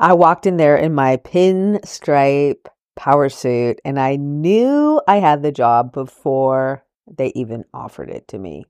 I walked in there in my pinstripe power suit and I knew I had the job before they even offered it to me.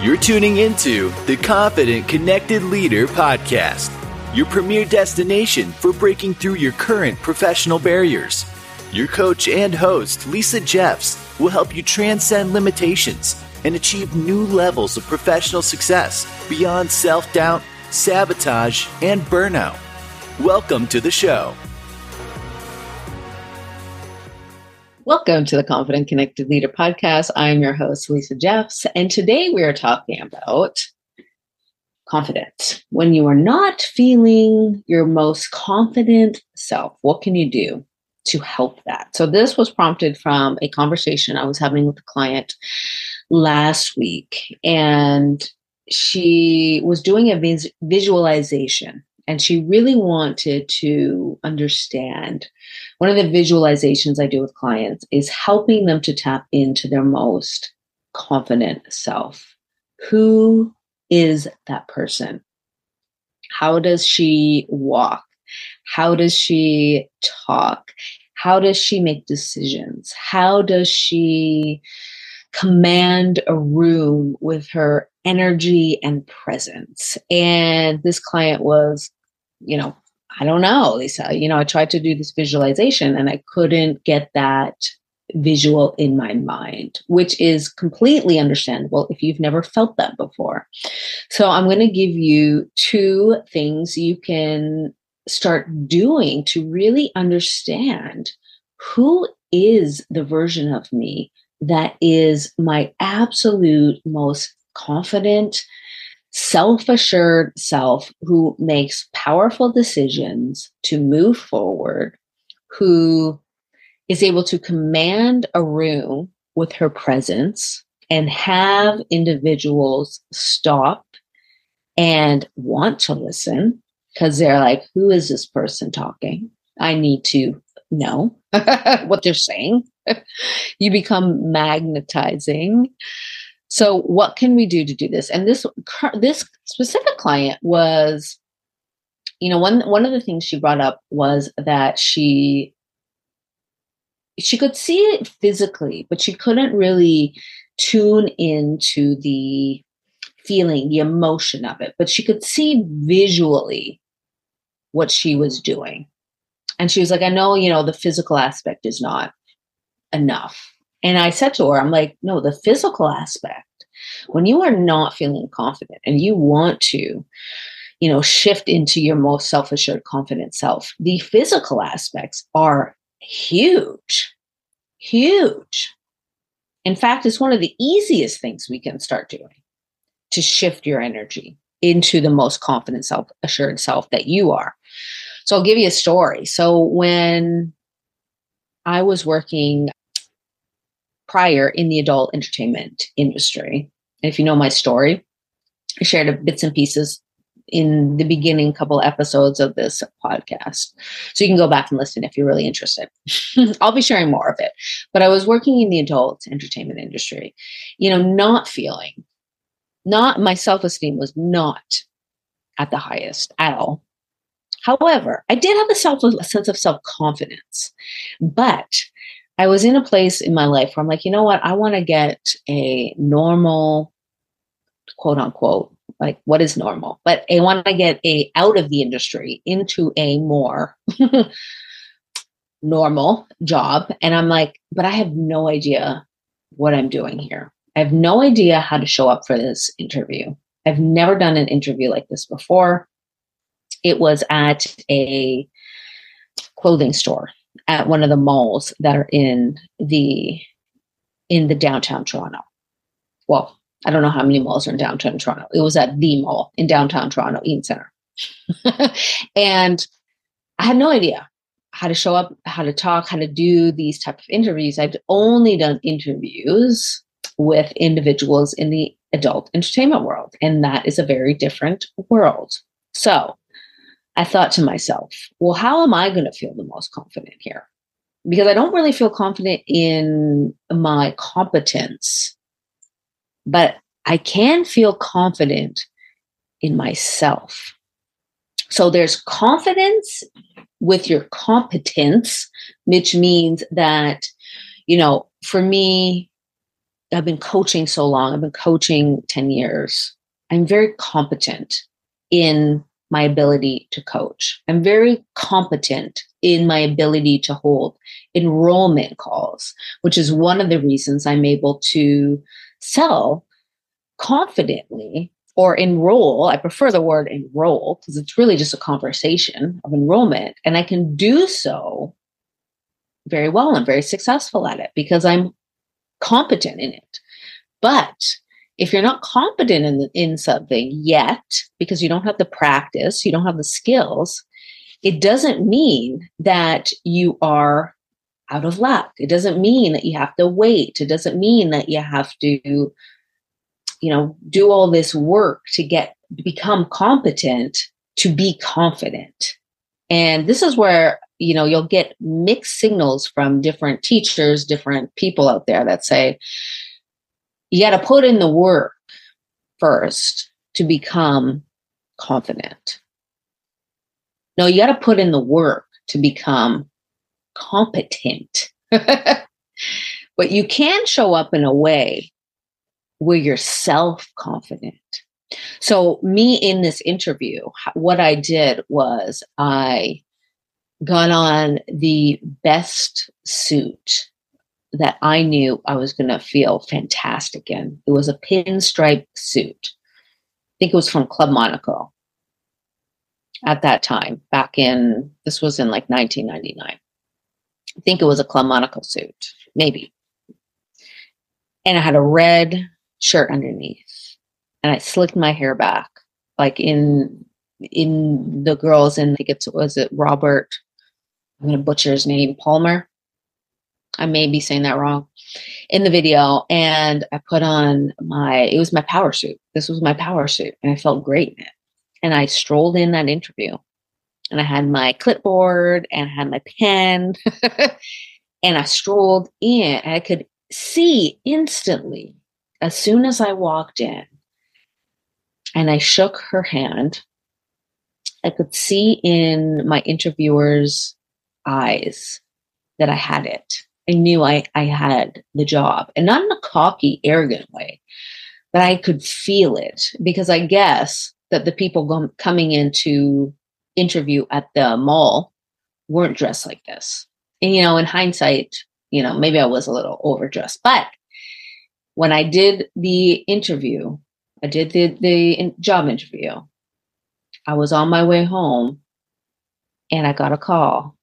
You're tuning into the Confident Connected Leader podcast, your premier destination for breaking through your current professional barriers. Your coach and host, Lisa Jeffs, will help you transcend limitations and achieve new levels of professional success beyond self doubt, sabotage, and burnout. Welcome to the show. Welcome to the Confident Connected Leader podcast. I'm your host, Lisa Jeffs, and today we are talking about confidence. When you are not feeling your most confident self, what can you do to help that? So, this was prompted from a conversation I was having with a client last week, and she was doing a vis- visualization and she really wanted to understand. One of the visualizations I do with clients is helping them to tap into their most confident self. Who is that person? How does she walk? How does she talk? How does she make decisions? How does she command a room with her energy and presence? And this client was you know, I don't know, Lisa. You know, I tried to do this visualization and I couldn't get that visual in my mind, which is completely understandable if you've never felt that before. So I'm going to give you two things you can start doing to really understand who is the version of me that is my absolute most confident, self assured self who makes powerful decisions to move forward, who is able to command a room with her presence and have individuals stop and want to listen because they're like, who is this person talking? I need to know what they're saying. you become magnetizing so what can we do to do this? And this this specific client was you know one one of the things she brought up was that she she could see it physically, but she couldn't really tune into the feeling, the emotion of it, but she could see visually what she was doing. And she was like, I know, you know, the physical aspect is not enough. And I said to her, I'm like, no, the physical aspect, when you are not feeling confident and you want to, you know, shift into your most self assured, confident self, the physical aspects are huge, huge. In fact, it's one of the easiest things we can start doing to shift your energy into the most confident, self assured self that you are. So I'll give you a story. So when I was working prior in the adult entertainment industry. And if you know my story, I shared bits and pieces in the beginning couple episodes of this podcast. So you can go back and listen if you're really interested. I'll be sharing more of it. But I was working in the adult entertainment industry, you know, not feeling, not my self esteem was not at the highest at all. However, I did have a self a sense of self confidence, but I was in a place in my life where I'm like, you know what? I want to get a normal, quote unquote, like what is normal? But I want to get a out of the industry into a more normal job. And I'm like, but I have no idea what I'm doing here. I have no idea how to show up for this interview. I've never done an interview like this before. It was at a clothing store at one of the malls that are in the in the downtown Toronto. Well, I don't know how many malls are in downtown Toronto. It was at the mall in downtown Toronto, Eaton Center. and I had no idea how to show up, how to talk, how to do these type of interviews. I've only done interviews with individuals in the adult entertainment world, and that is a very different world. So I thought to myself, well, how am I going to feel the most confident here? Because I don't really feel confident in my competence, but I can feel confident in myself. So there's confidence with your competence, which means that, you know, for me, I've been coaching so long, I've been coaching 10 years. I'm very competent in my ability to coach. I'm very competent in my ability to hold enrollment calls, which is one of the reasons I'm able to sell confidently or enroll. I prefer the word enroll because it's really just a conversation of enrollment. And I can do so very well. I'm very successful at it because I'm competent in it. But if you're not competent in, in something yet, because you don't have the practice, you don't have the skills, it doesn't mean that you are out of luck. It doesn't mean that you have to wait. It doesn't mean that you have to, you know, do all this work to get become competent to be confident. And this is where, you know, you'll get mixed signals from different teachers, different people out there that say, you got to put in the work first to become confident. No, you got to put in the work to become competent. but you can show up in a way where you're self confident. So, me in this interview, what I did was I got on the best suit that I knew I was going to feel fantastic in. It was a pinstripe suit. I think it was from Club Monaco at that time, back in, this was in like 1999. I think it was a Club Monaco suit, maybe. And I had a red shirt underneath. And I slicked my hair back, like in in the girls in I think it was it Robert, I'm gonna butcher his name, Palmer. I may be saying that wrong in the video. And I put on my, it was my power suit. This was my power suit. And I felt great in it. And I strolled in that interview and I had my clipboard and I had my pen. and I strolled in and I could see instantly as soon as I walked in and I shook her hand, I could see in my interviewer's eyes that I had it. I knew I, I had the job and not in a cocky, arrogant way, but I could feel it because I guess that the people coming in to interview at the mall weren't dressed like this. And, you know, in hindsight, you know, maybe I was a little overdressed, but when I did the interview, I did the, the job interview, I was on my way home and I got a call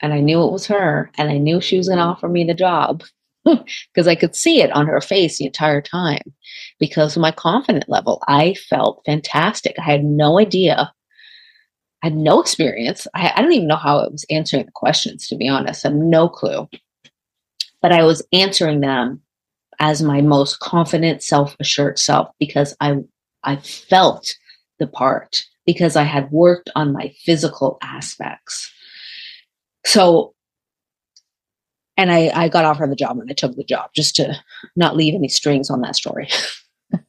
and I knew it was her and I knew she was going to offer me the job because I could see it on her face the entire time because of my confident level. I felt fantastic. I had no idea. I had no experience. I, I don't even know how I was answering the questions, to be honest. I have no clue. But I was answering them as my most confident, self-assured self because I I felt the part because I had worked on my physical aspects. So, and I, I got offered the job and I took the job just to not leave any strings on that story.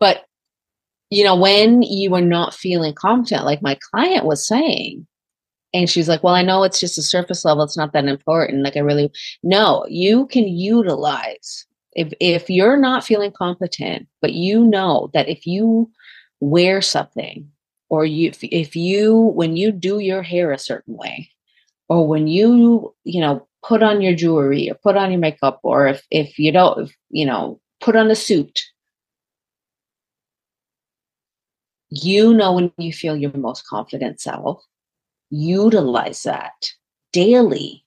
but, you know, when you are not feeling competent, like my client was saying, and she's like, Well, I know it's just a surface level, it's not that important. Like, I really, no, you can utilize if if you're not feeling competent but you know that if you wear something or you if, if you when you do your hair a certain way or when you you know put on your jewelry or put on your makeup or if if you don't if, you know put on a suit you know when you feel your most confident self utilize that daily.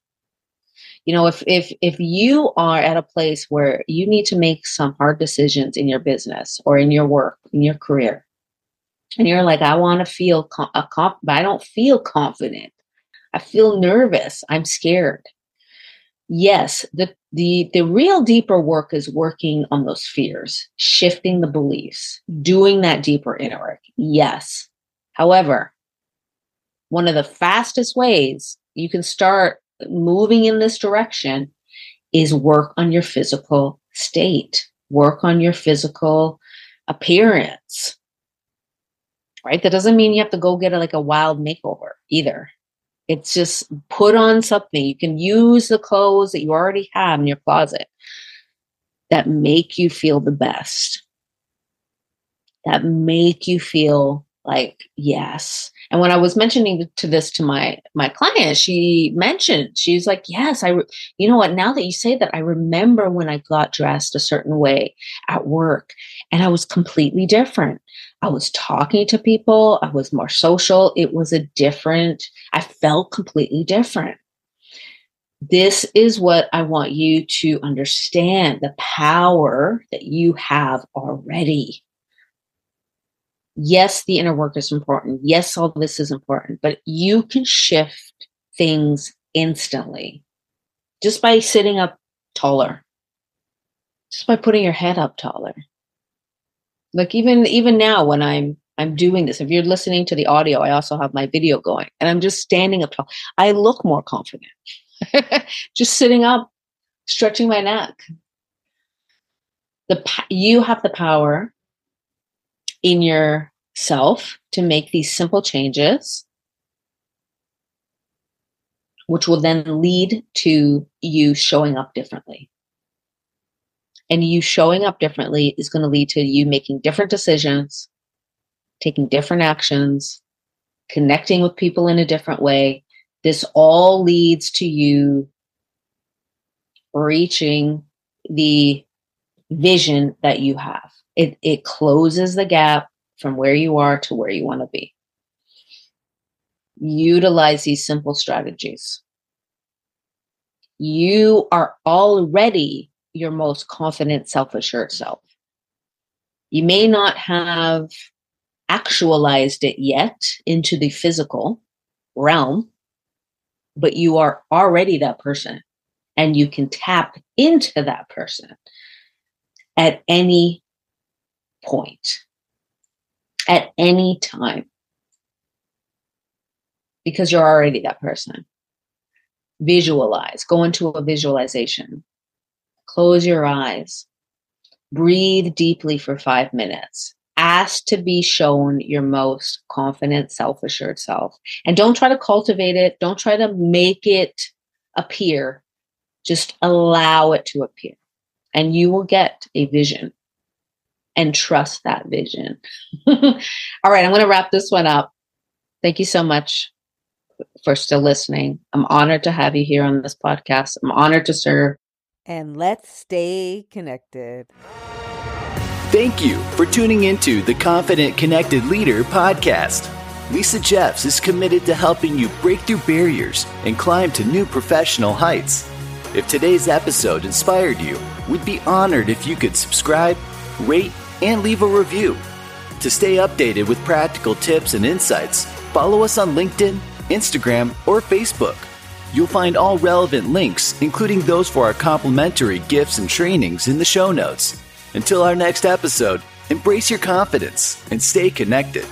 You know if if if you are at a place where you need to make some hard decisions in your business or in your work in your career and you're like, I want to feel a comp, but I don't feel confident. I feel nervous. I'm scared. Yes, the, the, the real deeper work is working on those fears, shifting the beliefs, doing that deeper inner work. Yes. However, one of the fastest ways you can start moving in this direction is work on your physical state, work on your physical appearance right? That doesn't mean you have to go get a, like a wild makeover either. It's just put on something. You can use the clothes that you already have in your closet that make you feel the best, that make you feel like yes. And when i was mentioning to this to my my client she mentioned she's like yes i re- you know what? Now that you say that i remember when i got dressed a certain way at work and i was completely different. I was talking to people i was more social it was a different i felt completely different. This is what I want you to understand the power that you have already yes, the inner work is important. Yes, all this is important, but you can shift things instantly just by sitting up taller, just by putting your head up taller. Like even even now when I'm I'm doing this, if you're listening to the audio, I also have my video going, and I'm just standing up tall. I look more confident. just sitting up, stretching my neck. The you have the power in yourself to make these simple changes, which will then lead to you showing up differently. And you showing up differently is going to lead to you making different decisions, taking different actions, connecting with people in a different way. This all leads to you reaching the vision that you have it, it closes the gap from where you are to where you want to be. Utilize these simple strategies. You are already your most confident, self assured self. You may not have actualized it yet into the physical realm, but you are already that person and you can tap into that person at any point at any time because you're already that person. Visualize, go into a visualization, close your eyes, breathe deeply for five minutes. Ask to be shown your most confident, self assured self. And don't try to cultivate it, don't try to make it appear. Just allow it to appear, and you will get a vision and trust that vision. All right, I'm going to wrap this one up. Thank you so much for still listening. I'm honored to have you here on this podcast. I'm honored to serve. And let's stay connected. Thank you for tuning into the Confident Connected Leader podcast. Lisa Jeffs is committed to helping you break through barriers and climb to new professional heights. If today's episode inspired you, we'd be honored if you could subscribe, rate, and leave a review. To stay updated with practical tips and insights, follow us on LinkedIn, Instagram, or Facebook. You'll find all relevant links, including those for our complimentary gifts and trainings, in the show notes. Until our next episode, embrace your confidence and stay connected.